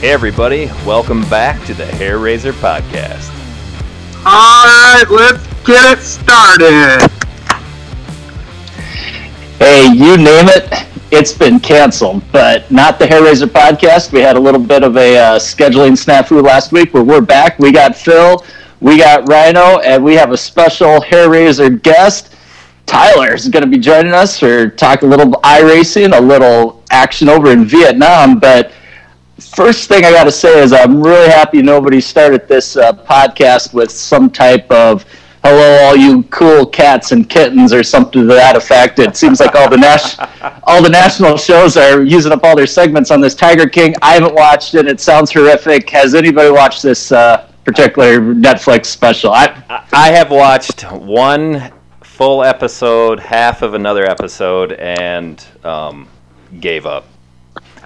Hey, everybody, welcome back to the Hair Raiser Podcast. All right, let's get it started. Hey, you name it, it's been canceled, but not the Hair Raiser podcast. We had a little bit of a uh, scheduling snafu last week, but we're back. We got Phil, we got Rhino, and we have a special Hair Raiser guest. Tyler is going to be joining us for talk a little iRacing, a little action over in Vietnam. But first thing I got to say is I'm really happy nobody started this uh, podcast with some type of hello all you cool cats and kittens or something to that effect. It seems like all the nas- all the national shows are using up all their segments on this tiger king. I haven't watched it. It sounds horrific. Has anybody watched this uh, particular netflix special? I, I have watched one full episode, half of another episode, and um, gave up.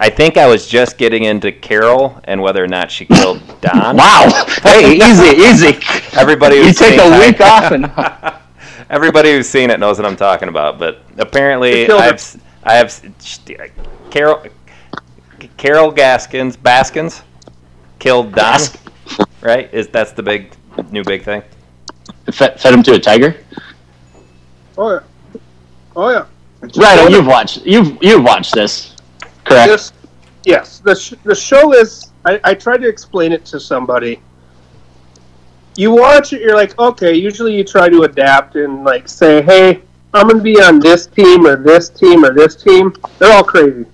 I think I was just getting into Carol and whether or not she killed Don. wow hey easy easy Everybody you who's take seen a Ti- week off and Everybody who's seen it knows what I'm talking about, but apparently They killed her. I've s- I have Carol Carol Gaskins Baskins killed Don, right? Is that's the big new big thing? fed, fed him to a tiger Oh yeah. Oh yeah. right oh, you've watched you've you've watched this correct This, yes. The sh- the show is. I, I tried to explain it to somebody. You watch it, you're like, okay. Usually, you try to adapt and like say, hey, I'm gonna be on this team or this team or this team. They're all crazy.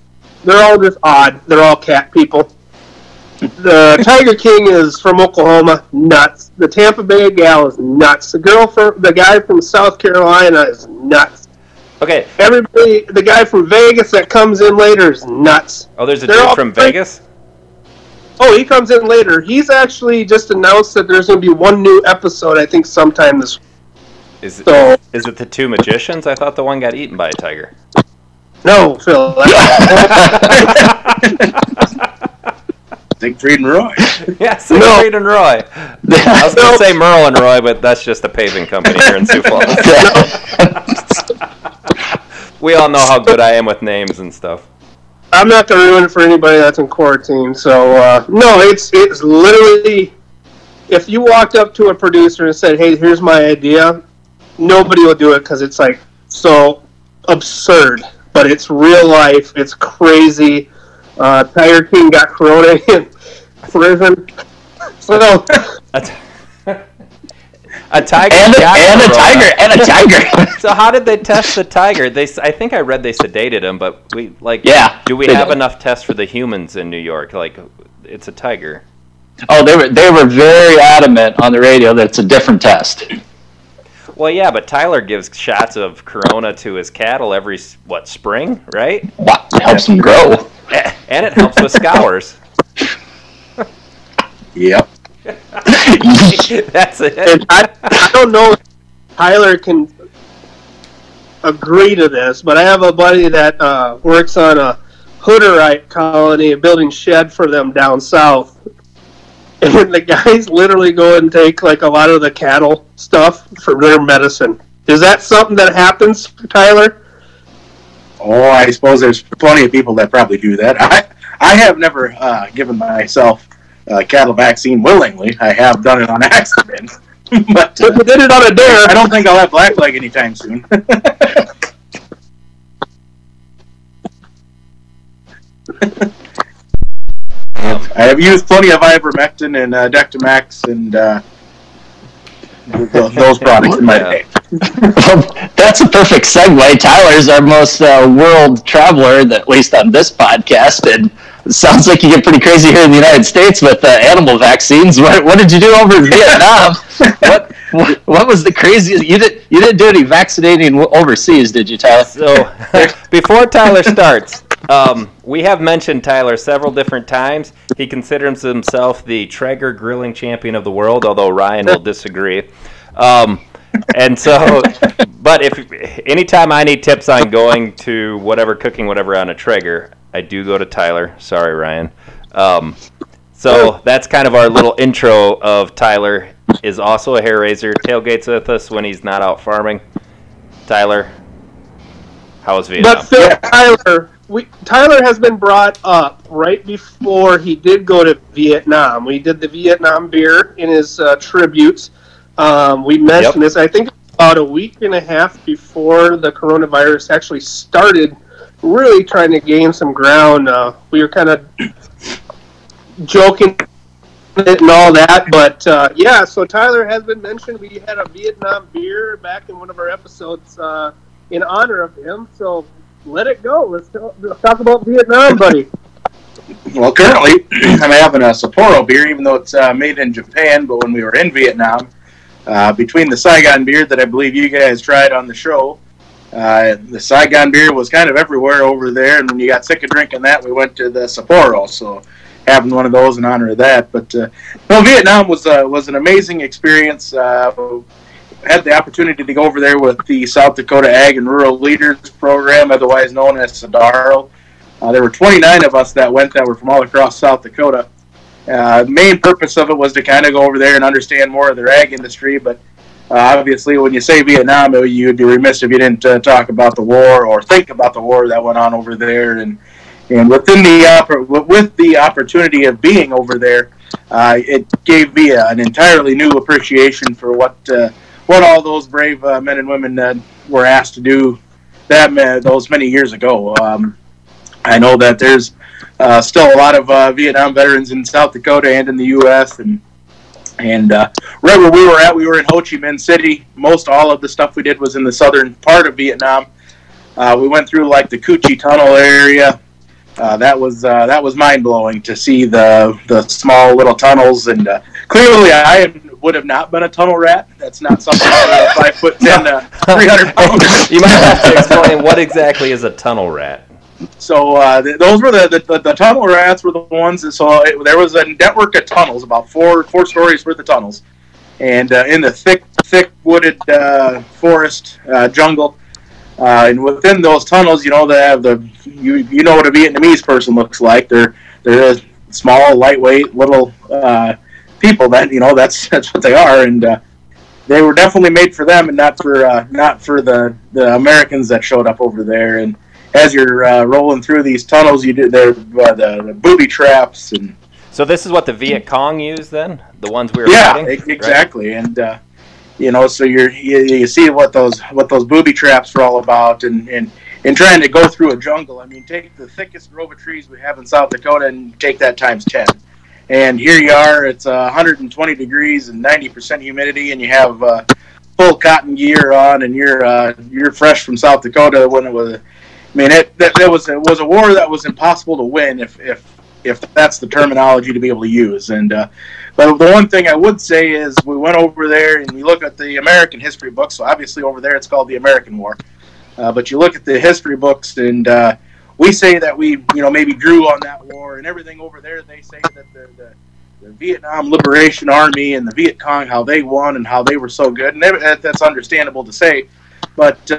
They're all just odd. They're all cat people. The Tiger King is from Oklahoma, nuts. The Tampa Bay gal is nuts. The girl from the guy from South Carolina is nuts. Okay. Everybody, the guy from Vegas that comes in later is nuts. Oh, there's a They're dude from crazy. Vegas. Oh, he comes in later. He's actually just announced that there's going to be one new episode. I think sometime this. Is So is it the two magicians? I thought the one got eaten by a tiger. no, Phil. that- Siegfried and Roy. yeah, Siegfried and Roy. I was gonna say Merle and Roy, but that's just a paving company here in Sioux Falls. we all know how good I am with names and stuff. I'm not going to ruin it for anybody that's in quarantine. So uh, no, it's it's literally. If you walked up to a producer and said, "Hey, here's my idea," nobody will do it because it's like so absurd. But it's real life. It's crazy. Uh, Tiger King got corona in prison. So A, t- a tiger and, a, and a tiger and a tiger So how did they test the tiger? They, I think I read they sedated him, but we like. Yeah, Do we have enough tests for the humans in New York? Like, it's a tiger. Oh, they were they were very adamant on the radio that it's a different test. Well, yeah, but Tyler gives shots of Corona to his cattle every what spring, right? Wow, it helps them grow. And it helps with scours. Yep. That's it. I, I don't know if Tyler can agree to this, but I have a buddy that uh, works on a Hutterite colony, building shed for them down south. And the guys literally go and take like a lot of the cattle stuff for their medicine. Is that something that happens, Tyler? Oh, I suppose there's plenty of people that probably do that. I I have never uh, given myself a cattle vaccine willingly. I have done it on accident. but But uh, we did it on a dare. I don't think I'll have black leg anytime soon. I have used plenty of ivermectin and uh, Dectomax and uh, th- th- those products in my Yeah. day. Well, that's a perfect segue. Tyler's our most uh, world traveler, at least on this podcast, and sounds like you get pretty crazy here in the United States with uh, animal vaccines. What, what did you do over in Vietnam? what, what what was the craziest? You did you didn't do any vaccinating overseas, did you, Tyler? So, before Tyler starts, um, we have mentioned Tyler several different times. He considers himself the Traeger grilling champion of the world, although Ryan will disagree. Um, and so, but if anytime I need tips on going to whatever cooking whatever on a Traeger, I do go to Tyler. Sorry, Ryan. Um, so that's kind of our little intro of Tyler. Is also a hair raiser. Tailgates with us when he's not out farming. Tyler, how was Vietnam? But Phil Tyler, we Tyler has been brought up right before he did go to Vietnam. We did the Vietnam beer in his uh, tributes. Um, we mentioned Yep. this. I think about a week and a half before the coronavirus actually started, really trying to gain some ground. Uh, we were kind of joking it and all that, but uh, yeah. So Tyler has been mentioned. We had a Vietnam beer back in one of our episodes uh, in honor of him. So let it go. Let's talk, let's talk about Vietnam, buddy. Well, currently I'm having a Sapporo beer, even though it's uh, made in Japan. But when we were in Vietnam, uh, between the Saigon beer that I believe you guys tried on the show, uh, the Saigon beer was kind of everywhere over there. And when you got sick of drinking that, we went to the Sapporo. So having one of those in honor of that. But uh, Vietnam was uh, was an amazing experience. Uh, had the opportunity to go over there with the South Dakota Ag and Rural Leaders Program, otherwise known as SADARO. Uh, there were 29 of us that went that were from all across South Dakota. Uh, main purpose of it was to kind of go over there and understand more of their ag industry, but uh, obviously, when you say Vietnam, you'd be remiss if you didn't uh, talk about the war or think about the war that went on over there. And and within the oppor- with the opportunity of being over there, uh, it gave me an entirely new appreciation for what uh, what all those brave uh, men and women were asked to do that those many years ago. Um, I know that there's uh, still a lot of uh, Vietnam veterans in South Dakota and in the U.S. and and uh, right where we were at, we were in Ho Chi Minh City. Most all of the stuff we did was in the southern part of Vietnam. Uh, we went through like the Cu Chi Tunnel area. Uh, that was uh, that was mind blowing to see the the small little tunnels and uh, clearly I am, would have not been a tunnel rat. That's not something that a five foot ten, uh, three hundred pounds. you might have to explain what exactly is a tunnel rat. So uh, th- those were the, the the tunnel rats were the ones that saw it, there was a network of tunnels, about four four stories worth of tunnels, and uh, in the thick thick wooded uh, forest uh, jungle. Uh, and within those tunnels, you know, they have the you you know what a Vietnamese person looks like. They're they're small, lightweight, little uh, people. That you know that's that's what they are, and uh, they were definitely made for them, and not for uh, not for the the Americans that showed up over there. And as you're uh, rolling through these tunnels, you do there uh, the, the booby traps and So this is what the Viet Cong used then? The ones we were yeah, fighting? e- Right? exactly. And uh, you know, so you're you, you see what those what those booby traps are all about, and and and trying to go through a jungle. I mean, take the thickest grove of trees we have in South Dakota and take that times ten. And here you are, it's uh, 120 degrees and 90% humidity, and you have uh, full cotton gear on, and you're uh, you're fresh from South Dakota when it was. I mean, it that, was it was a war that was impossible to win if if if that's the terminology to be able to use. And uh, but the one thing I would say is we went over there and we look at the American history books. So obviously over there it's called the American War. Uh, but you look at the history books and uh, we say that we you know maybe drew on that war and everything over there. They say that the, the the Vietnam Liberation Army and the Viet Cong how they won and how they were so good and that's understandable to say. But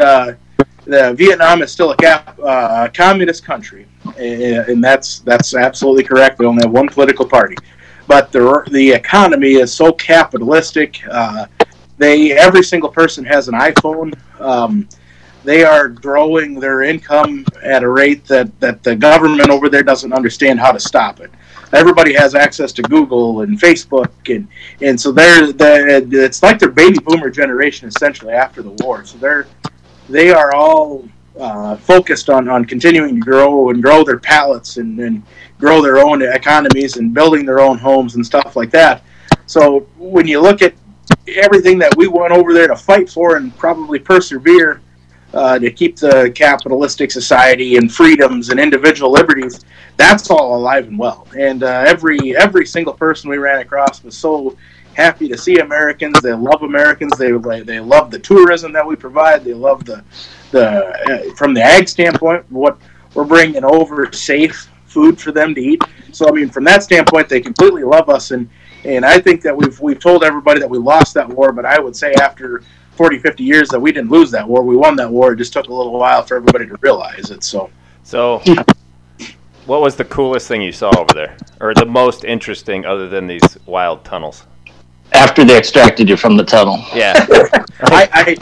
Vietnam is still a cap, uh, communist country, and that's that's absolutely correct. They only have one political party, but the the economy is so capitalistic. Uh, they every single person has an iPhone. Um, they are growing their income at a rate that, that the government over there doesn't understand how to stop it. Everybody has access to Google and Facebook, and and so they're, they it's like their baby boomer generation essentially after the war. So they're they are all uh, focused on, on continuing to grow and grow their palates and, and grow their own economies and building their own homes and stuff like that. So when you look at everything that we went over there to fight for and probably persevere uh, to keep the capitalistic society and freedoms and individual liberties, that's all alive and well. And uh, every every single person we ran across was so happy to see Americans. They love Americans. They they love the tourism that we provide. They love the the uh, from the ag standpoint what we're bringing over safe food for them to eat. So I mean, from that standpoint, they completely love us, and and I think that we've we've told everybody that we lost that war, but I would say after 40, 50 years that we didn't lose that war. We won that war. It just took a little while for everybody to realize it. So So, what was the coolest thing you saw over there, or the most interesting, other than these wild tunnels? After they extracted you from the tunnel. Yeah, I, I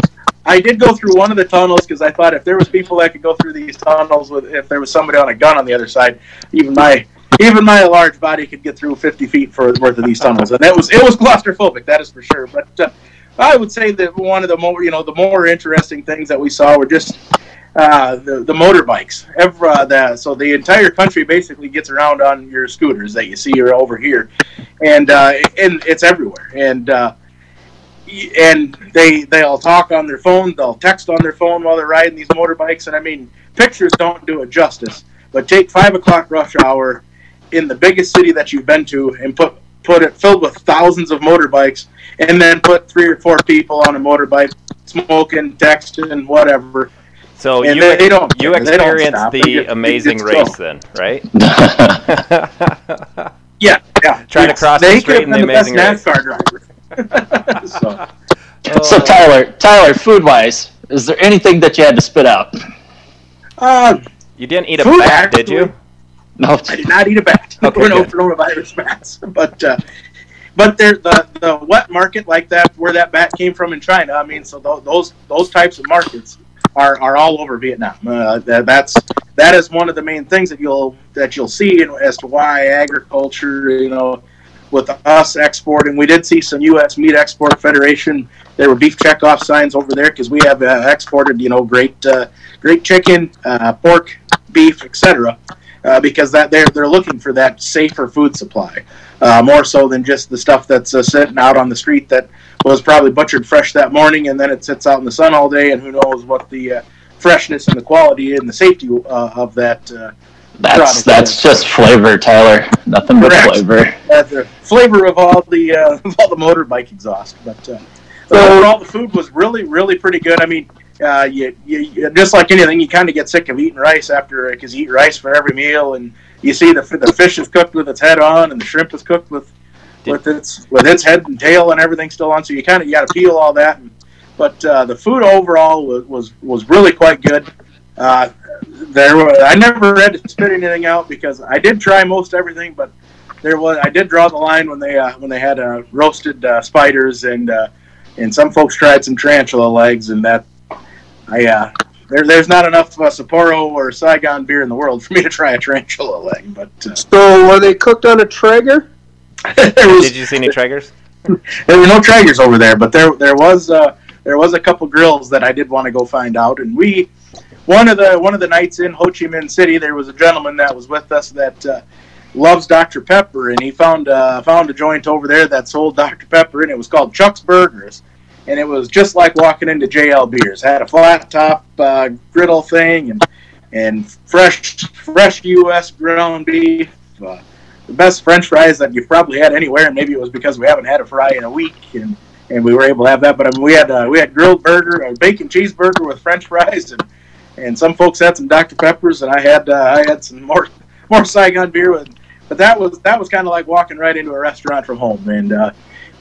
I did go through one of the tunnels because I thought if there was people that could go through these tunnels with if there was somebody on a gun on the other side, even my even my large body could get through 50 feet for, worth of these tunnels, and it was it was claustrophobic, that is for sure. But uh, I would say that one of the more you know the more interesting things that we saw were just uh, the the motorbikes. Every, uh, the, so the entire country basically gets around on your scooters that you see over here, and uh, and it's everywhere. And uh, and they they'll talk on their phone, they'll text on their phone while they're riding these motorbikes. And I mean, pictures don't do it justice. But take five o'clock rush hour in the biggest city that you've been to and put put it filled with thousands of motorbikes, and then put three or four people on a motorbike smoking, texting, whatever. So And you they- they don't you care. They don't experienced the just- amazing race just then, right? Yeah, yeah. Trying to Yes. cross the they street in the been the Amazing best NASCAR driver. so, so Tyler, Tyler, food wise, is there anything that you had to spit out? um, you didn't eat a Food, bat, did you? No. I did not eat a bat. Okay, there were no coronavirus bats, but uh, but there the the wet market like that where that bat came from in China. I mean, so tho- those those types of markets are, are all over Vietnam. Uh, that, that's that is one of the main things that you'll that you'll see as to why agriculture, you know, with us exporting, we did see some U.S. Meat Export Federation. There were beef checkoff signs over there because we have uh, exported, you know, great uh, great chicken, uh, pork, beef, etc uh, because that they're they're looking for that safer food supply, uh, more so than just the stuff that's uh, sitting out on the street that was probably butchered fresh that morning and then it sits out in the sun all day and who knows what the uh, freshness and the quality and the safety uh, of that uh, That's that's just flavor, Tyler. Nothing but Correct. flavor. uh, the flavor of all the uh, of all the motorbike exhaust. But uh, so overall, the food was really really pretty good. I mean. Uh, you, you, you- just like anything, you kind of get sick of eating rice after because you eat rice for every meal, and you see the the fish is cooked with its head on, and the shrimp is cooked with with its with its head and tail and everything still on. So you kind of you got to peel all that. And, but uh, the food overall was was, was really quite good. Uh, there were, I never had to spit anything out because I did try most everything, but there was I did draw the line when they uh, when they had uh, roasted uh, spiders and uh, and some folks tried some tarantula legs and that I uh, there there's not enough uh, Sapporo or Saigon beer in the world for me to try a tarantula leg, but uh, So were they cooked on a Traeger? Was Did you see any Traegers? there were no Traegers over there, but there there was uh, there was a couple grills that I did want to go find out, and we one of the one of the nights in Ho Chi Minh City, there was a gentleman that was with us that uh, loves Dr Pepper, and he found uh, found a joint over there that sold Dr Pepper, and it was called Chuck's Burgers, and it was just like walking into JL Beers. Had a flat top uh, griddle thing, and and fresh fresh U.S. ground beef. Uh, the best French fries that you've probably had anywhere, and maybe it was because we haven't had a fry in a week, and, and we were able to have that. But I mean, we had uh, we had grilled burger, a bacon cheeseburger with French fries, and and some folks had some Dr Peppers, and I had uh, I had some more more Saigon beer with. But that was that was kind of like walking right into a restaurant from home, and uh,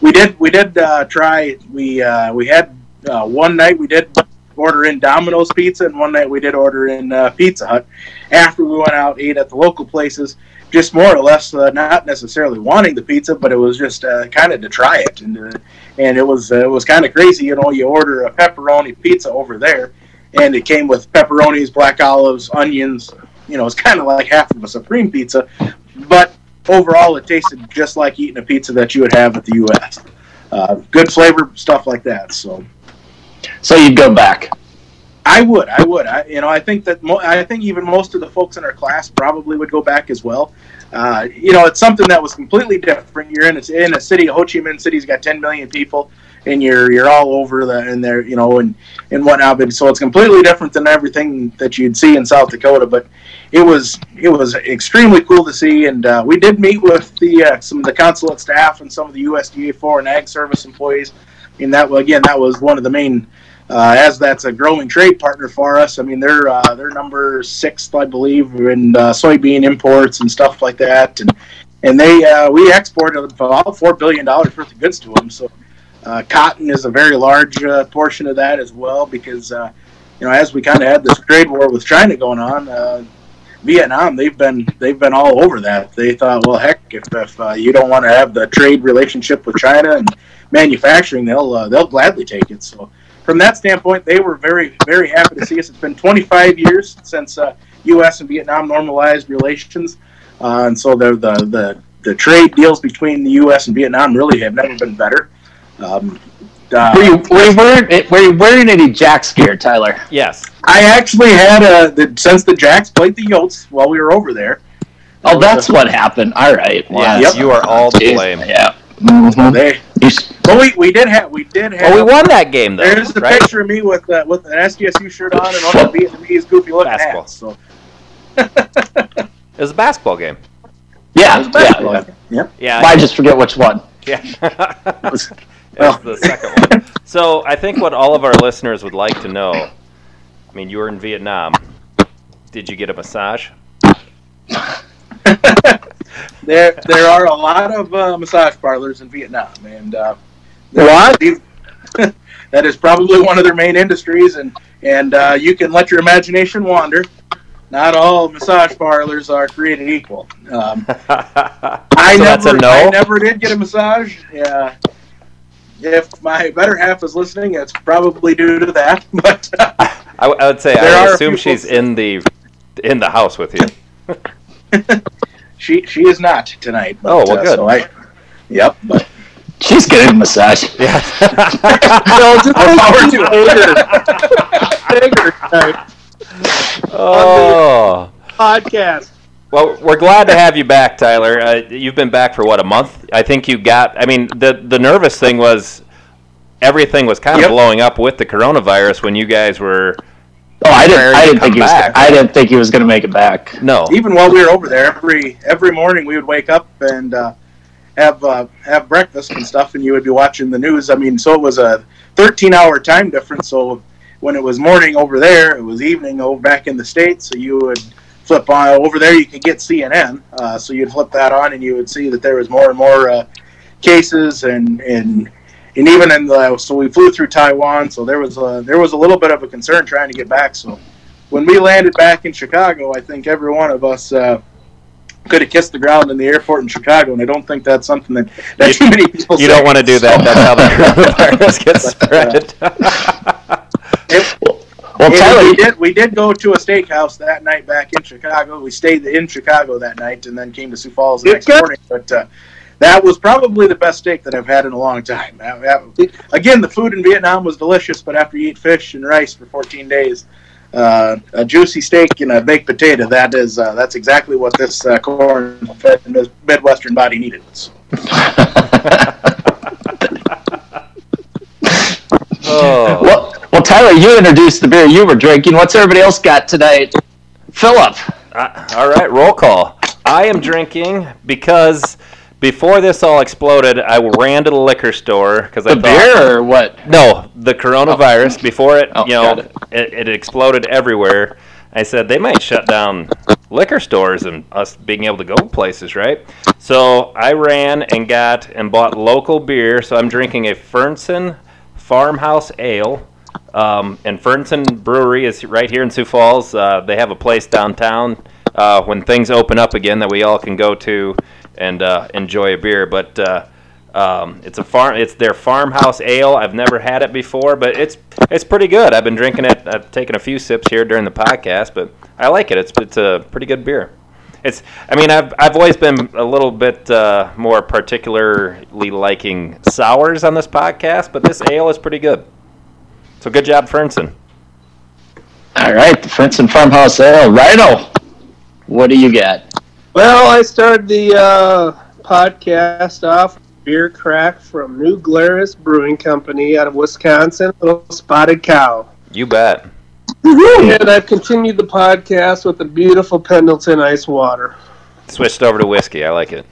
we did we did uh, try we uh, we had uh, one night we did order in Domino's pizza, and one night we did order in uh, Pizza Hut. After we went out ate at the local places, just more or less uh, not necessarily wanting the pizza, but it was just uh, kind of to try it, and uh, and it was uh, it was kind of crazy. You know, you order a pepperoni pizza over there, and it came with pepperonis, black olives, onions. You know, it's kind of like half of a supreme pizza, but overall, it tasted just like eating a pizza that you would have at the U.S. Uh, good flavor stuff like that. So. So you'd go back. I would, I would. I, you know, I think that mo- I think even most of the folks in our class probably would go back as well. Uh, you know, it's something that was completely different. You're in a, in a city, Ho Chi Minh City's got 10 million people, and you're you're all over the and there, you know, and and whatnot. But so it's completely different than everything that you'd see in South Dakota. But it was it was extremely cool to see, and uh, we did meet with the uh, some of the consulate staff and some of the USDA Foreign Ag Service employees. And that again, that was one of the main uh, as that's a growing trade partner for us. I mean, they're uh, they're number sixth, I believe, in uh, soybean imports and stuff like that, and and they uh, we exported about four billion dollars worth of goods to them. So uh, cotton is a very large uh, portion of that as well, because you know as we kind of had this trade war with China going on. Vietnam, they've been they've been all over that. They thought, well, heck, if, if you don't want to have the trade relationship with China and manufacturing, they'll they'll gladly take it. So from that standpoint, they were very, very happy to see us. It's been 25 years since uh, U.S. and Vietnam normalized relations, uh, and so the, the the the trade deals between the U.S. and Vietnam really have never been better. Um, uh, Were you, were you wearing were you wearing any Jacks gear, Tyler? Yes. I actually had a the, since the Jacks played the Yotes while we were over there. Oh, that's what happened. All right. Yeah, Yep. you are all to blame. Yeah. Mhm. They, You s- but we, we did have we did have. Well, we won that game though, There's the right? picture of me with uh, with an SDSU shirt on and all the Vietnamese goofy looking Basketball. hats. So It was a basketball game. Yeah. it was basketball. yeah. Yep. Yeah. I just forget which one. Yeah. it was Well. the second one. So I think what all of our listeners would like to know. I mean, you were in Vietnam. Did you get a massage? there there are a lot of uh, massage parlors in Vietnam, and uh, What? that is probably one of their main industries, and and uh, you can let your imagination wander. Not all massage parlors are created equal. Um, I never, no? I never did get a massage. Yeah. If my better half is listening, it's probably due to that. But I, I, I would say I are would a assume she's in the in the house with you. She she is not tonight. But, Oh, well, uh, good. So I, yep. But She's getting a massage. Yeah. No, just More power to Hager type oh. podcast. Well, we're glad to have you back, Tyler. Uh, you've been back for what a month? I think you got. I mean, the the nervous thing was everything was kind of Yep. blowing up with the coronavirus when you guys were. Oh, I didn't. I didn't think he was. back. I didn't think he was going to make it back. No. even while we were over there, every every morning we would wake up and uh, have uh, have breakfast and stuff, and you would be watching the news. I mean, so it was a 13 hour time difference. So when it was morning over there, it was evening over back in the states. So you would flip on over there. You could get CNN, uh, so you'd flip that on, and you would see that there was more and more uh, cases and and. And even in the so we flew through Taiwan, so there was a there was a little bit of a concern trying to get back. So when we landed back in Chicago, I think every one of us uh, could have kissed the ground in the airport in Chicago, and I don't think that's something that, that too many people. You say. don't want to do that. That's how the coronavirus gets But, uh, spread. It- Well, it- Tyler, we did we did go to a steakhouse that night back in Chicago. We stayed in Chicago that night, and then came to Sioux Falls the next good. morning. But uh, that was probably the best steak that I've had in a long time. That- that- again, the food in Vietnam was delicious, but after you eat fish and rice for 14 days. Uh, a juicy steak and a baked potato. That is, uh, that's exactly what this uh, corn-fed Midwestern body needed. So, oh. well, well, Tyler, you introduced the beer you were drinking. What's everybody else got tonight? Philip. Uh, all right, roll call. I am drinking because before this all exploded, I ran to the liquor store because I The thought beer or what? no, the coronavirus before it, Oh, you know, it. it. It, exploded everywhere. I said they might shut down liquor stores and us being able to go places, right? So I ran and got and bought local beer. So I'm drinking a Fernson Farmhouse Ale. Um, and Fernson Brewery is right here in Sioux Falls. Uh, they have a place downtown uh, when things open up again that we all can go to and uh, enjoy a beer. But uh, um, it's a farm. It's their farmhouse ale. I've never had it before, but it's it's pretty good. I've been drinking it. I've taken a few sips here during the podcast, but I like it. It's it's a pretty good beer. It's. I mean, I've I've always been a little bit uh, more particularly liking sours on this podcast, but this ale is pretty good. So good job, Fernson. All right, the Fernson Farmhouse Ale. Rhino, what do you got? Well, I started the uh, podcast off with beer crack from New Glarus Brewing Company out of Wisconsin, Little Spotted Cow. You bet. And I've continued the podcast with the beautiful Pendleton Ice Water. Switched over to whiskey. I like it.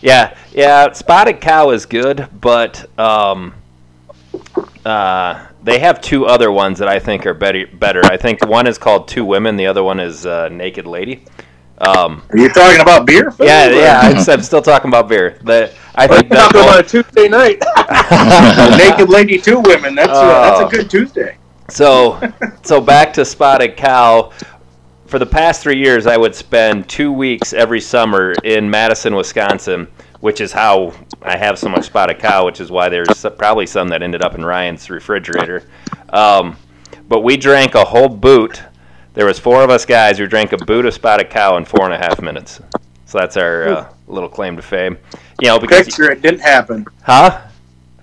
Yeah, yeah. Spotted Cow is good, but um, uh, they have two other ones that I think are better. Better. I think one is called Two Women. The other one is uh, Naked Lady. Um, are you talking about beer? Phil, yeah, or- yeah. I'm, I'm still talking about beer. The, I think that talking about a Tuesday night. Naked lady, two women. That's uh, that's Oh. a good Tuesday. So, so back to Spotted Cow. For the past three years, I would spend two weeks every summer in Madison, Wisconsin, which is how I have so much spotted cow, which is why there's probably some that ended up in Ryan's refrigerator. Um, but we drank a whole boot. There was four of us guys who drank a of spotted cow in four and a half minutes. So that's our uh, little claim to fame. You know, because or it didn't happen. huh?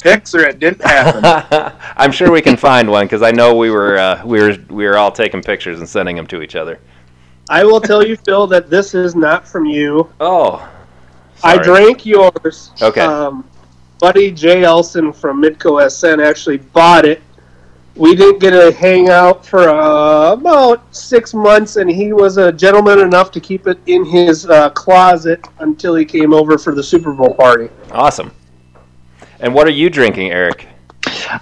Or it didn't happen. I'm sure we can find one because I know we were uh, we were we were all taking pictures and sending them to each other. I will tell you, Phil, that this is not from you. Oh, I drank yours. Okay. Um, buddy Jay Elson from Midco SN actually bought it. We didn't get to hang out for uh, about six months, and he was a gentleman enough to keep it in his uh, closet until he came over for the Super Bowl party. Awesome. And what are you drinking, Eric?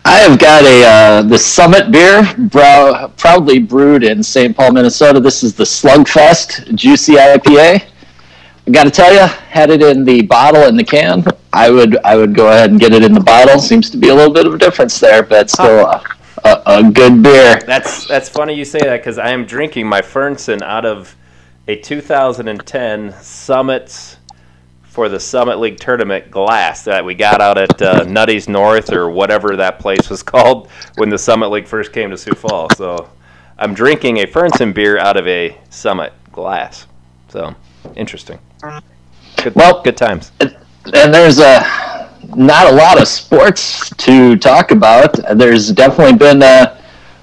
I have got a uh, the Summit beer, brow, proudly brewed in St. Paul, Minnesota. This is the Slugfest Juicy IPA. I got to tell you, had it in the bottle and the can, I would I would go ahead and get it in the bottle. Seems to be a little bit of a difference there, but still a, a, a good beer. That's that's funny you say that because I am drinking my Fernson out of a 2010 Summits for the Summit League tournament glass that we got out at uh, Nutty's North or whatever that place was called when the Summit League first came to Sioux Falls. So I'm drinking a Fernson beer out of a Summit glass. So interesting. Good, Well- good times. and there's a not a lot of sports to talk about. There's definitely been a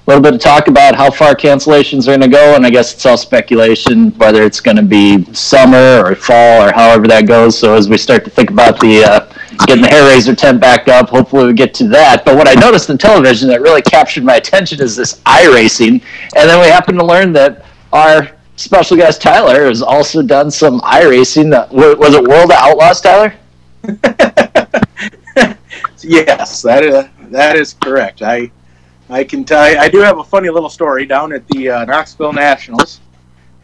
little bit of talk about how far cancellations are going to go, and I guess it's all speculation whether it's going to be summer or fall or however that goes. So as we start to think about the uh, getting the hair raiser tent back up, hopefully we get to that. But what I noticed in television that really captured my attention is this iRacing, and then we happen to learn that our special guest Tyler has also done some iRacing. Uh, wa- Was it World of Outlaws, Tyler? yes, that is that is correct. I I can tell you, I do have a funny little story down at the uh, Knoxville Nationals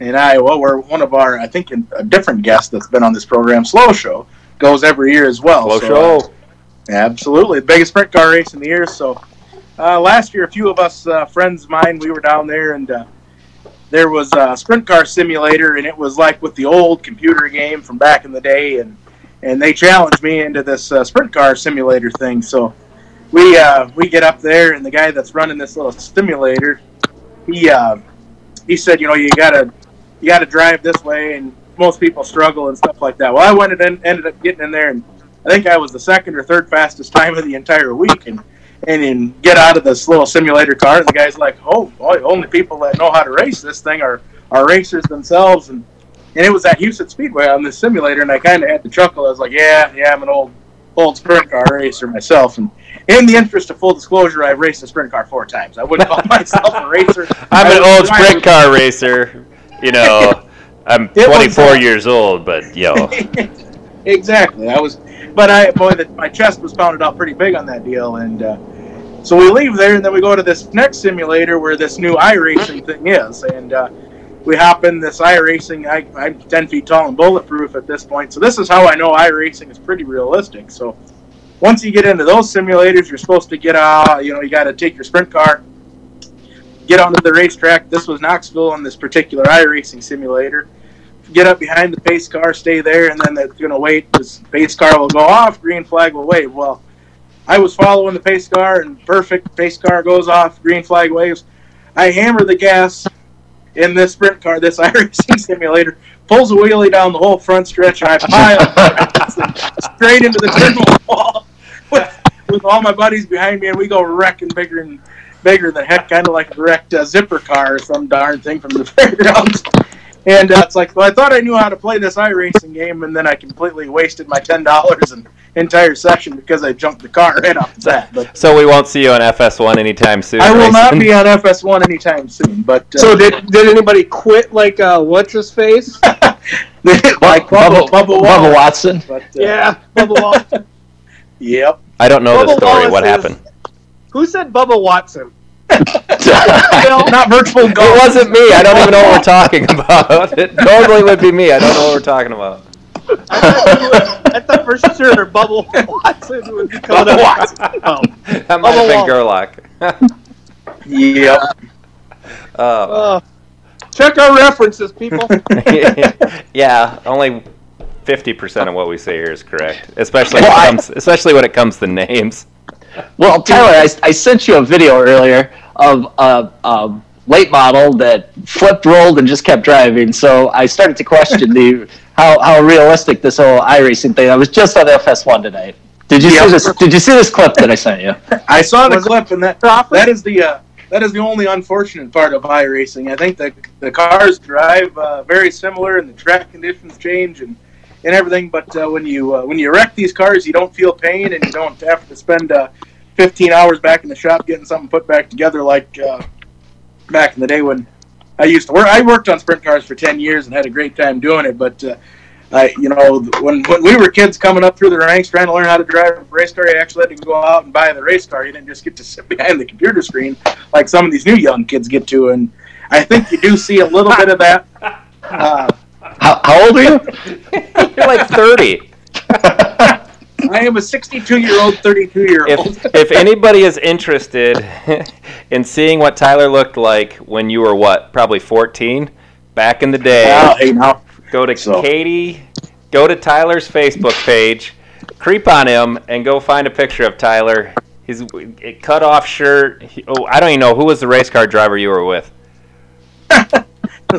in Iowa, where one of our I think a different guest that's been on this program, Slow Show, goes every year as well. Slow So, uh, show. Absolutely, the biggest sprint car race in the year. So uh, last year, a few of us uh, friends of mine, we were down there, and uh, there was a sprint car simulator, and it was like with the old computer game from back in the day, and and they challenged me into this uh, sprint car simulator thing. So we uh, we get up there, and the guy that's running this little simulator, he uh, he said, you know, you gotta you gotta drive this way, and most people struggle and stuff like that. Well, I went and ended up getting in there, and I think I was the second or third fastest time of the entire week, and and then get out of this little simulator car. And the guy's like, "Oh, boy, only people that know how to race this thing are are racers themselves." And and it was at Huset's Speedway on this simulator, and I kind of had to chuckle. I was like, "Yeah, yeah, I'm an old old sprint car racer myself." And in the interest of full disclosure, I've raced a sprint car four times. I wouldn't call myself a racer. I'm an old sprint car racer. You know, I'm It was, 24 uh, years old, but yo, exactly. I was, but I boy, that my chest was pounded out pretty big on that deal, and uh, so we leave there, and then we go to this next simulator where this new iRacing thing is, and uh, we hop in this iRacing. I, I'm 10 feet tall and bulletproof at this point, so this is how I know iRacing is pretty realistic. So once you get into those simulators, you're supposed to get out. You know, you got to take your sprint car. Get onto the racetrack. This was Knoxville on this particular iRacing simulator get up behind the pace car, stay there, and then it's going to wait. This pace car will go off, green flag will wave. Well, I was following the pace car, and perfect pace car goes off, green flag waves. I hammer the gas in this sprint car, this iRacing simulator, pulls a wheelie down the whole front stretch, and I pile straight into the terminal wall with, with all my buddies behind me, and we go wrecking bigger and bigger than heck, kind of like a wrecked uh, zipper car or some darn thing from the fairgrounds. And uh, it's like, well, I thought I knew how to play this iRacing game, and then I completely wasted my ten dollars an entire session because I jumped the car right off the bat. But so we won't see you on FS1 anytime soon. I will not be on FS1 anytime soon. But uh, So did did anybody quit like uh, what's his face? like Bubba, Bubba, Bubba, Bubba Wallace. Watson. But, uh, Yeah, Bubba Watson. Yep. I don't know the story. Wallace What is- happened? Who said Bubba Watson? Not virtual It wasn't me. I don't even know what we're talking about. It normally would be me. I don't know what we're talking about. I thought, you were- I thought for sure Bubba Watson would be coming Bubba up. Watson. Oh. That might have been Bubba Gerlach. Yep. uh, Uh, check our references, people. yeah, only fifty percent of what we say here is correct, especially when it comes, especially when it comes to names. Well, Tyler, I, I sent you a video earlier of a, a late model that flipped, rolled, and just kept driving. So I started to question the how, how realistic this whole iRacing thing. I was just on FS1 tonight. Did you Yeah. see this? Did you see this clip that I sent you? I saw the Was clip, and that Crawford? that is the uh, that is the only unfortunate part of iRacing. I think the the cars drive uh, very similar, and the track conditions change, and and everything. But uh, when you uh, when you wreck these cars, you don't feel pain, and you don't have to spend uh, 15 hours back in the shop getting something put back together like uh, back in the day when I used to work. I worked on sprint cars for 10 years and had a great time doing it, but. Uh, I, you know, when when we were kids coming up through the ranks trying to learn how to drive a race car, you actually had to go out and buy the race car. You didn't just get to sit behind the computer screen like some of these new young kids get to. And I think you do see a little bit of that. Uh, How, how old are you? You're like thirty. I am a 62 year old, 32 year old. If if anybody is interested in seeing what Tyler looked like when you were what, probably fourteen, back in the day. Well, hey, now Go to So- Katie, go to Tyler's Facebook page, creep on him, and go find a picture of Tyler. His cut off shirt. He, oh, I don't even know who was the race car driver you were with.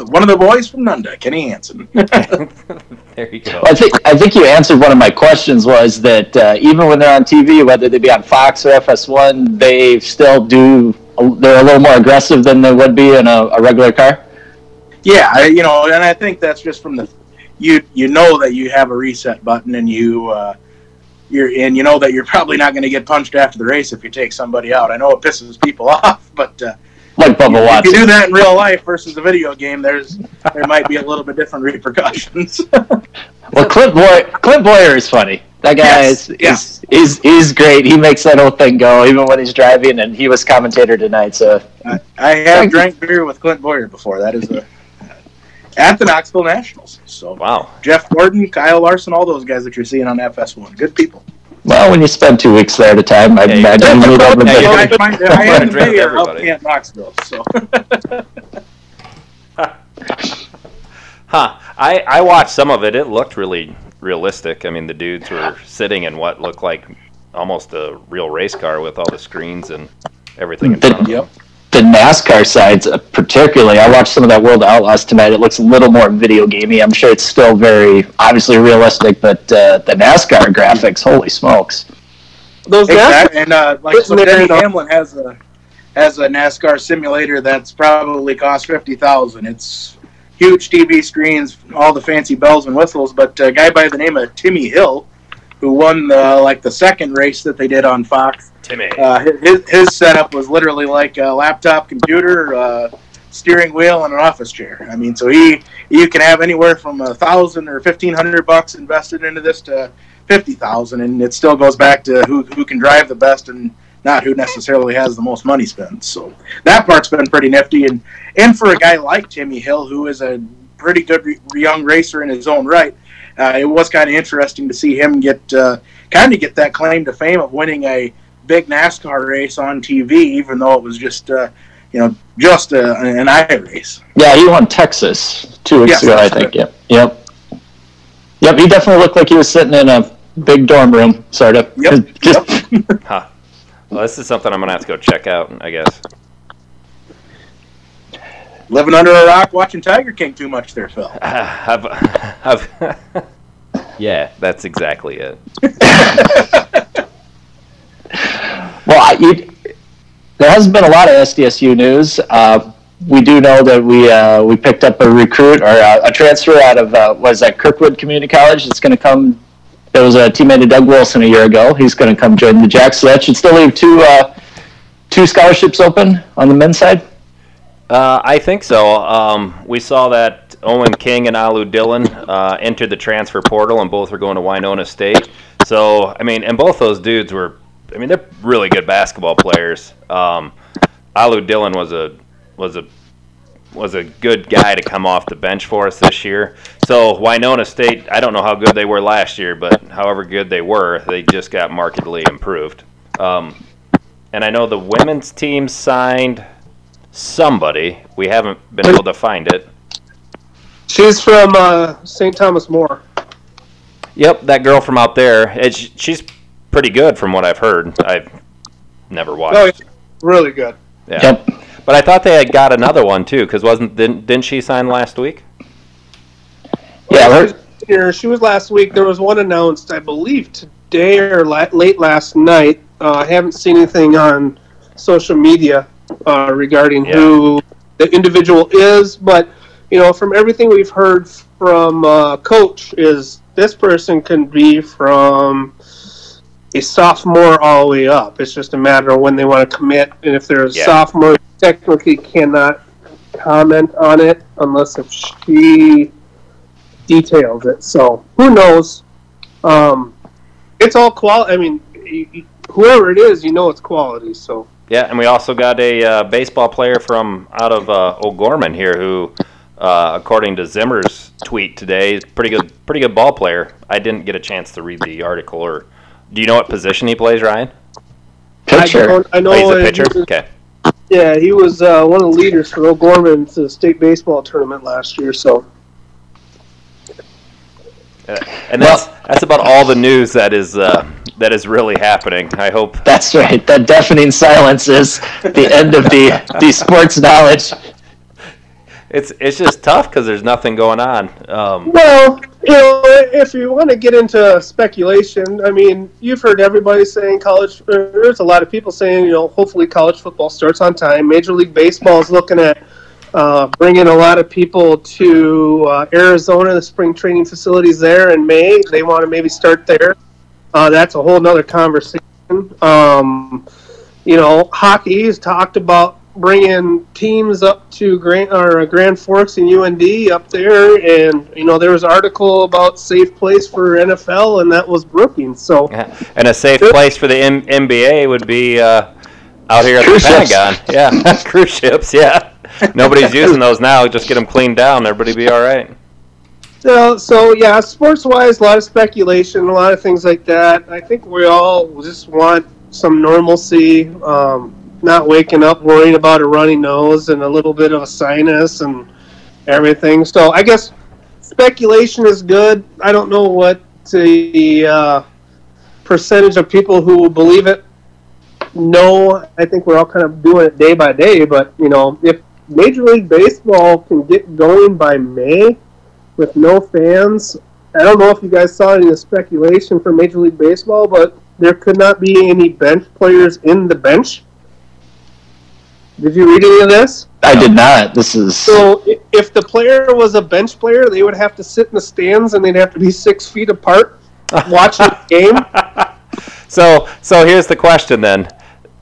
One of the boys from Nunda, Kenny Hansen. there you go. Well, I think I think you answered one of my questions. Was that uh, even when they're on TV, whether they be on Fox or FS1, they still do. They're a little more aggressive than they would be in a, a regular car. Yeah, I, you know, and I think that's just from the you you know that you have a reset button and you uh, you're and you know that you're probably not going to get punched after the race if you take somebody out. I know it pisses people off, but uh, Like Bubba if you do that in real life versus a video game, there's there might be a little bit different repercussions. Well, Clint Bowyer, Clint Bowyer is funny. That guy Yes, is, yeah. is, is he's great. He makes that whole thing go, even when he's driving. And he was commentator tonight. So I, I have drank beer with Clint Bowyer before. That is a at the Knoxville Nationals. So Wow. Jeff Gordon, Kyle Larson, all those guys that you're seeing on FS1, good people. Well, when you spend two weeks there at a time, I Yeah, you- imagine you meet Yeah, everybody. you- I, find, I Wanna am the drink mayor of everybody. Camp Knoxville. So Huh. I, I watched some of it. It looked really realistic. I mean, the dudes were sitting in what looked like almost a real race car with all the screens and everything in front of them. Yep. The NASCAR sides, uh, particularly, I watched some of that World Outlaws tonight. It looks a little more video gamey. I'm sure it's still very obviously realistic, but uh, the NASCAR graphics, holy smokes! Those Exactly. And uh, like so Denny Hamlin has a has a NASCAR simulator that's probably cost fifty thousand. It's huge TV screens, all the fancy bells and whistles. But a guy by the name of Timmy Hill, who won the, like the second race that they did on Fox, Timmy. uh, his his setup was literally like a laptop computer. Uh, steering wheel and an office chair. I mean, so he you can have anywhere from a thousand or fifteen hundred bucks invested into this to fifty thousand, and it still goes back to who who can drive the best and not who necessarily has the most money spent. So that part's been pretty nifty, and and for a guy like Timmy Hill, who is a pretty good re- young racer in his own right, uh, it was kind of interesting to see him get uh, kind of get that claim to fame of winning a big NASCAR race on TV, even though it was just uh, you know just a, an I race. Yeah, he won Texas two weeks Yes, ago, I think. Yep, yep, yep. He definitely looked like he was sitting in a big dorm room, sort of. Yep, Just Huh. Well, this is something I'm gonna have to go check out. I guess. Living under a rock, watching Tiger King too much there, Phil. I've, I've yeah, that's exactly it. Well, there hasn't been a lot of SDSU news. Uh, we do know that we uh, we picked up a recruit or uh, a transfer out of uh, was that Kirkwood Community College. It's going to come. There was a teammate of Doug Wilson a year ago. He's going to come join the Jacks. So that should still leave two uh, two scholarships open on the men's side. Uh, I think so. Um, we saw that Owen King and Alou Dillon uh, entered the transfer portal, and both were going to Winona State. So, I mean, and both those dudes were, I mean, they're really good basketball players. Um, Alou Dillon was a was a was a good guy to come off the bench for us this year. So Winona State, I don't know how good they were last year, but however good they were, they just got markedly improved. Um, and I know the women's team signed somebody. We haven't been able to find it. She's from uh, St. Thomas More. Yep, that girl from out there. It's, she's pretty good from what I've heard. I've never watched. Oh, yeah. really good. Yeah. Yep. But I thought they had got another one too, because wasn't didn't, didn't she sign last week? Yeah, she we're- was here. She was last week. There was one announced, I believe, today or la- late last night. Uh, I haven't seen anything on social media uh, regarding Yeah. who the individual is, but you know, from everything we've heard from uh, coach, is this person can be from a sophomore all the way up. It's just a matter of when they want to commit, and if they're a Yeah. sophomore, technically cannot comment on it unless if she details it. So who knows? Um, it's all quality. I mean, whoever it is, you know it's quality. So Yeah, and we also got a uh, baseball player from out of uh, O'Gorman here who, uh, according to Zimmer's tweet today, pretty good. Pretty good ball player. I didn't get a chance to read the article. Or do you know what position he plays, Ryan? I, Pitcher. don't- I know Oh, he's a pitcher. he was- Okay. yeah, he was uh, one of the leaders for O'Gorman to the state baseball tournament last year. So Uh, And that's that's about all the news that is uh, that is really happening. I hope. That's right. That deafening silence is the end of the the sports knowledge. It's it's just tough because there's nothing going on. Um, Well, you know, if you want to get into speculation, I mean, you've heard everybody saying college. There's a lot of people saying, you know, hopefully college football starts on time. Major League Baseball is looking at uh, bringing a lot of people to uh, Arizona, the spring training facilities there in May. They want to maybe start there. Uh, that's a whole nother conversation. Um, you know, hockey has talked about bringing teams up to Grand or uh, Grand Forks and UND up there, and you know there was an article about safe place for NFL, and that was Brookings. So and a safe place for the M- NBA would be uh, out here at the Cruise ships. Pentagon. Yeah, cruise ships. Yeah, nobody's using those now. Just get them cleaned down. Everybody be all right. So, so yeah, sports wise, a lot of speculation, a lot of things like that. I think we all just want some normalcy, um, not waking up worrying about a runny nose and a little bit of a sinus and everything. So, I guess speculation is good. I don't know what the uh, percentage of people who will believe it. No, I think we're all kind of doing it day by day. But you know, if Major League Baseball can get going by May with no fans. I don't know if you guys saw any speculation for Major League Baseball, but there could not be any bench players in the bench. Did you read any of this? I did not. This is So if the player was a bench player, they would have to sit in the stands and they'd have to be six feet apart watching the game. So so here's the question then: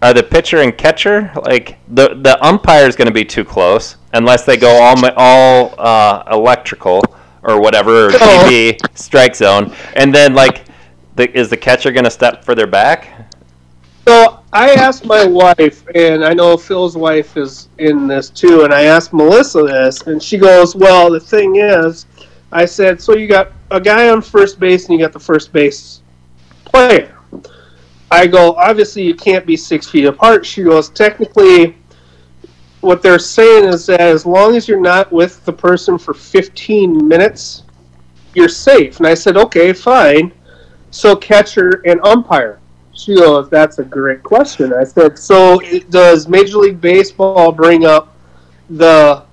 Are the pitcher and catcher like the the umpire is going to be too close unless they go all ma- all uh, electrical or whatever or. TV strike zone, and then like the, is the catcher going to step further back? So I asked my wife, and I know Phil's wife is in this too, and I asked Melissa this, and she goes, Well, the thing is, I said, So you got a guy on first base and you got the first base player. I go, Obviously, you can't be six feet apart. She goes, Technically, what they're saying is that as long as you're not with the person for 15 minutes, you're safe. And I said, Okay, fine. So catcher and umpire. She goes, "That's a great question." I said, "So does Major League Baseball bring up the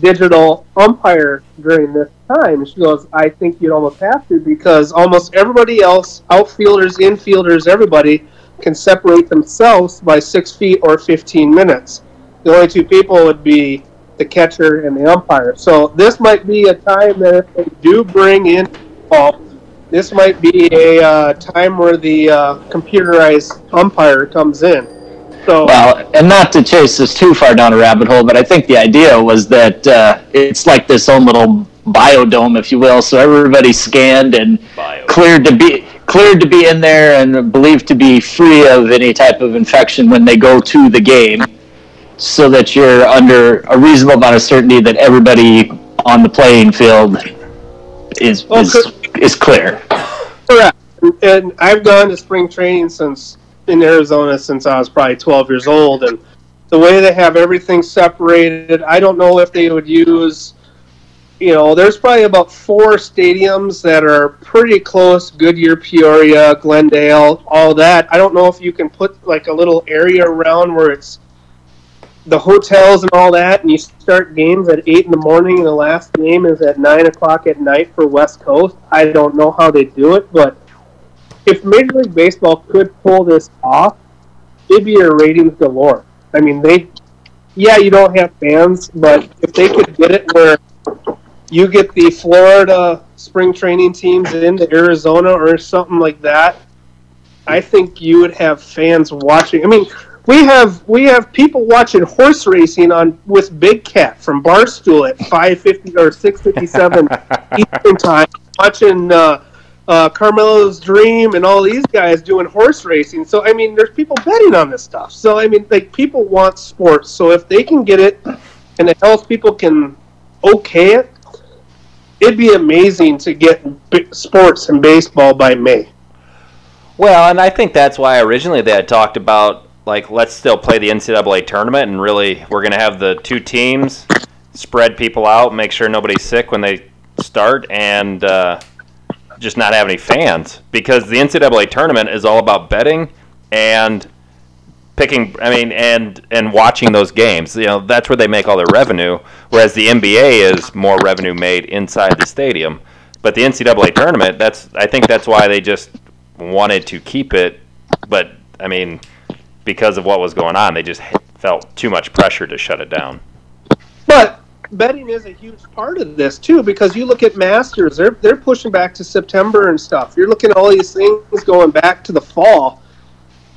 digital umpire during this time?" She goes, "I think you'd almost have to because almost everybody else, outfielders, infielders, everybody, can separate themselves by six feet or fifteen minutes. The only two people would be the catcher and the umpire. So this might be a time that if they do bring in ball." This might be a uh, time where the uh, computerized umpire comes in. So well, and not to chase this too far down a rabbit hole, but I think the idea was that uh, it's like this own little biodome, if you will. So everybody scanned and Bio. cleared to be cleared to be in there and believed to be free of any type of infection when they go to the game, so that you're under a reasonable amount of certainty that everybody on the playing field is Well, is, could- is clear. correct. And I've gone to spring training since in Arizona since I was probably 12 years old, and the way they have everything separated, I don't know if they would use you know, there's probably about four stadiums that are pretty close Goodyear, Peoria, Glendale, all that. I don't know if you can put like a little area around where it's the hotels and all that, and you start games at 8 in the morning, and the last game is at 9 o'clock at night for West Coast. I don't know how they do it, but if Major League Baseball could pull this off, it'd be a ratings galore. I mean, they, yeah, you don't have fans, but if they could get it where you get the Florida spring training teams into Arizona or something like that, I think you would have fans watching. I mean, we have we have people watching horse racing on with Big Cat from Barstool at five fifty or six fifty seven Eastern time, watching uh, uh, Carmelo's Dream and all these guys doing horse racing. So I mean, there's people betting on this stuff. So I mean, like people want sports. So if they can get it, and the health people can okay it, it'd be amazing to get b- sports and baseball by May. Well, and I think that's why originally they had talked about like let's still play the NCAA tournament and really we're going to have the two teams spread people out, make sure nobody's sick when they start, and uh, just not have any fans because the NCAA tournament is all about betting and picking. I mean, and and watching those games. You know, that's where they make all their revenue. Whereas the NBA is more revenue made inside the stadium. But the NCAA tournament, that's I think that's why they just wanted to keep it. But I mean, because of what was going on, they just felt too much pressure to shut it down. But betting is a huge part of this too, because you look at Masters, they're they're pushing back to September and stuff. You're looking at all these things going back to the fall.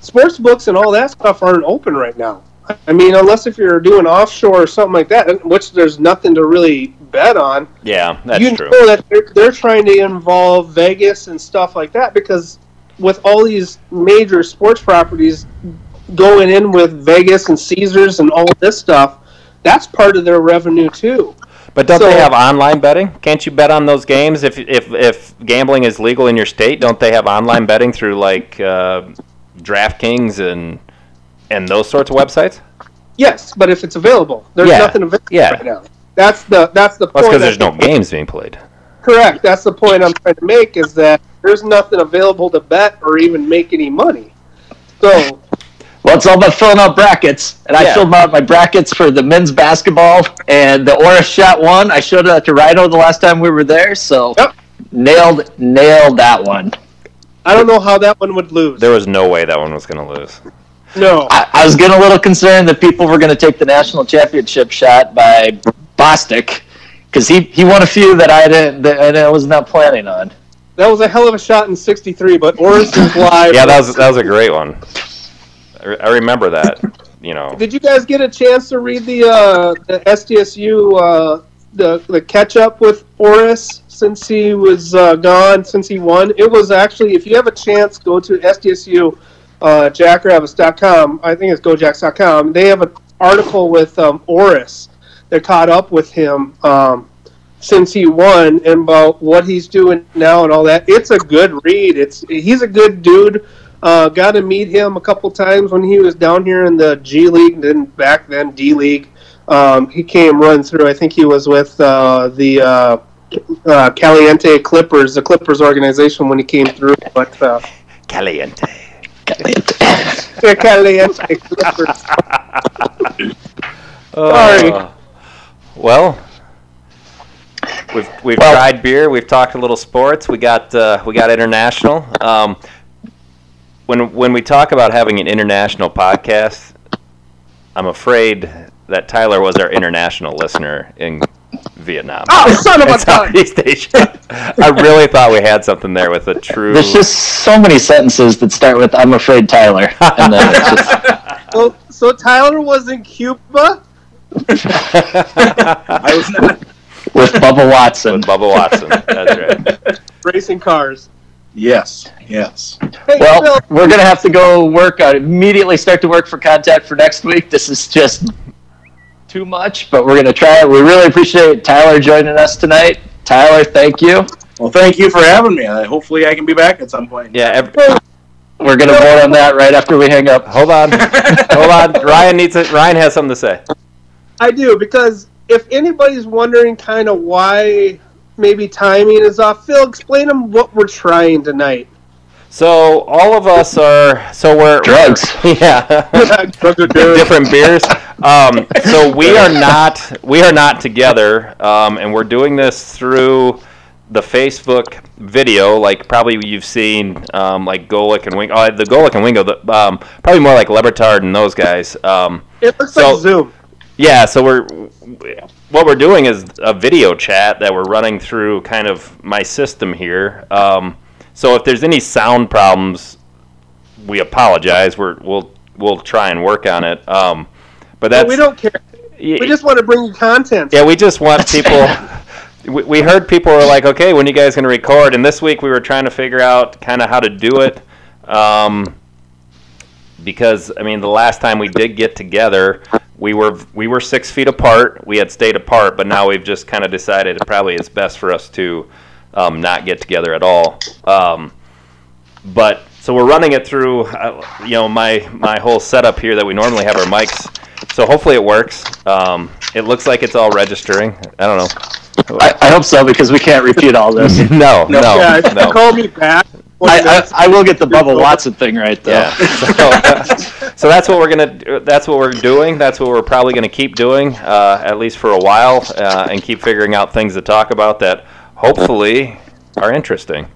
Sports books and all that stuff aren't open right now. I mean, unless if you're doing offshore or something like that, which there's nothing to really bet on. Yeah, that's you true. know that they're, they're trying to involve Vegas and stuff like that because with all these major sports properties going in with Vegas and Caesars and all this stuff, that's part of their revenue too. But don't So- they have online betting? Can't you bet on those games if if if gambling is legal in your state? Don't they have online betting through like uh, DraftKings and and those sorts of websites? Yes, but if it's available, there's Yeah, nothing available yeah. right now. That's the that's the Well, point. because there's no games being played. Correct. That's the point I'm trying to make is that there's nothing available to bet or even make any money. So Well, it's all about filling out brackets, and I filled out my brackets for the men's basketball, and the Oris shot one. I showed that to Rhino the last time we were there, so Yep. nailed nailed that one. I don't know how that one would lose. There was no way that one was going to lose. no. I, I was getting a little concerned that people were going to take the national championship shot by Bostic because he, he won a few that I didn't that I was not planning on. That was a hell of a shot in '63, but Oris is live. Yeah, that was that was a great one. I, re- I remember that. You know, Did you guys get a chance to read the uh, the SDSU uh, the the catch up with Oris since he was uh, gone since he won? It was actually if you have a chance, go to SDSU uh, jackrabbits.com. I think it's gojacks.com. They have an article with um, Oris. They're caught up with him um, since he won and about what he's doing now and all that. It's a good read. It's he's a good dude. Uh, got to meet him a couple times when he was down here in the G League, then back then D League. Um, he came run through. I think he was with uh, the uh, uh, Caliente Clippers, the Clippers organization, when he came through. But uh, caliente. yeah, Caliente Clippers. Sorry. Uh, well, we've we've Well- tried beer. We've talked a little sports. We got uh, we got international. Um, when when we talk about having an international podcast, I'm afraid that Tyler was our international listener in Vietnam. Oh, son of a In! Southeast Asia. I really thought we had something there with a true. There's just so many sentences that start with "I'm afraid Tyler," and then it's just So, so Tyler was in Cuba. I was not. with Bubba Watson. with Bubba Watson. That's right. Racing cars. Yes, yes. Hey, Well, Phil, we're gonna have to go work on immediately start to work for contact for next week. This is just too much, but we're gonna try it. We really appreciate Tyler joining us tonight. Tyler, thank you. Well, thank you for having me. Uh, hopefully, I can be back at some point. Yeah. ev- We're gonna vote on that right after we hang up. hold on. Hold on. Ryan needs it. Ryan has something to say. I do because if anybody's wondering kind of why maybe timing is off, Phil, explain them what we're trying tonight. So all of us are. So we're Drugs. Yeah. different beers. Um, so we are not we are not together, um, and we're doing this through the Facebook video. Like probably you've seen um, like Golic and Wingo. Oh, the Golic and Wingo. The, um, probably more like Le Batard and those guys. Um, It looks So- like Zoom. yeah, so we're what we're doing is a video chat that we're running through kind of my system here. Um, so if there's any sound problems, we apologize. We're we'll we'll try and work on it. Um, but that's we don't care. y- We just want to bring you content. yeah, we just want people. we, we heard people were like, okay, when you guys going to record? And this week we were trying to figure out kind of how to do it. Um, because I mean, the last time we did get together, we were we were six feet apart. We had stayed apart, but now we've just kind of decided it probably is best for us to um, not get together at all. Um, but so we're running it through, uh, you know, my my whole setup here that we normally have our mics. So hopefully it works. Um, it looks like it's all registering. I don't know. I, I hope so because we can't repeat all this. No, no, yeah, no. call me back. I, I, I will get the Bubba Watson thing right though. Yeah. So, so that's what we're gonna. That's what we're doing. That's what we're probably gonna keep doing, uh, at least for a while, uh, and keep figuring out things to talk about that hopefully are interesting.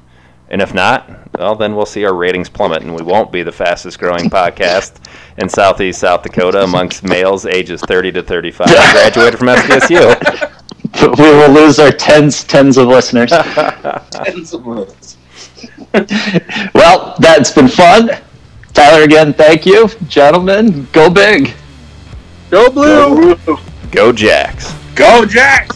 And if not, well, then we'll see our ratings plummet, and we won't be the fastest growing podcast in Southeast South Dakota amongst males ages 30 to 35 graduated from SDSU. we will lose our tens tens of listeners. Tens of minutes. well, that's been fun. Tyler, again, thank you, gentlemen. Go big. Go blue. Go Jacks. Go Jacks!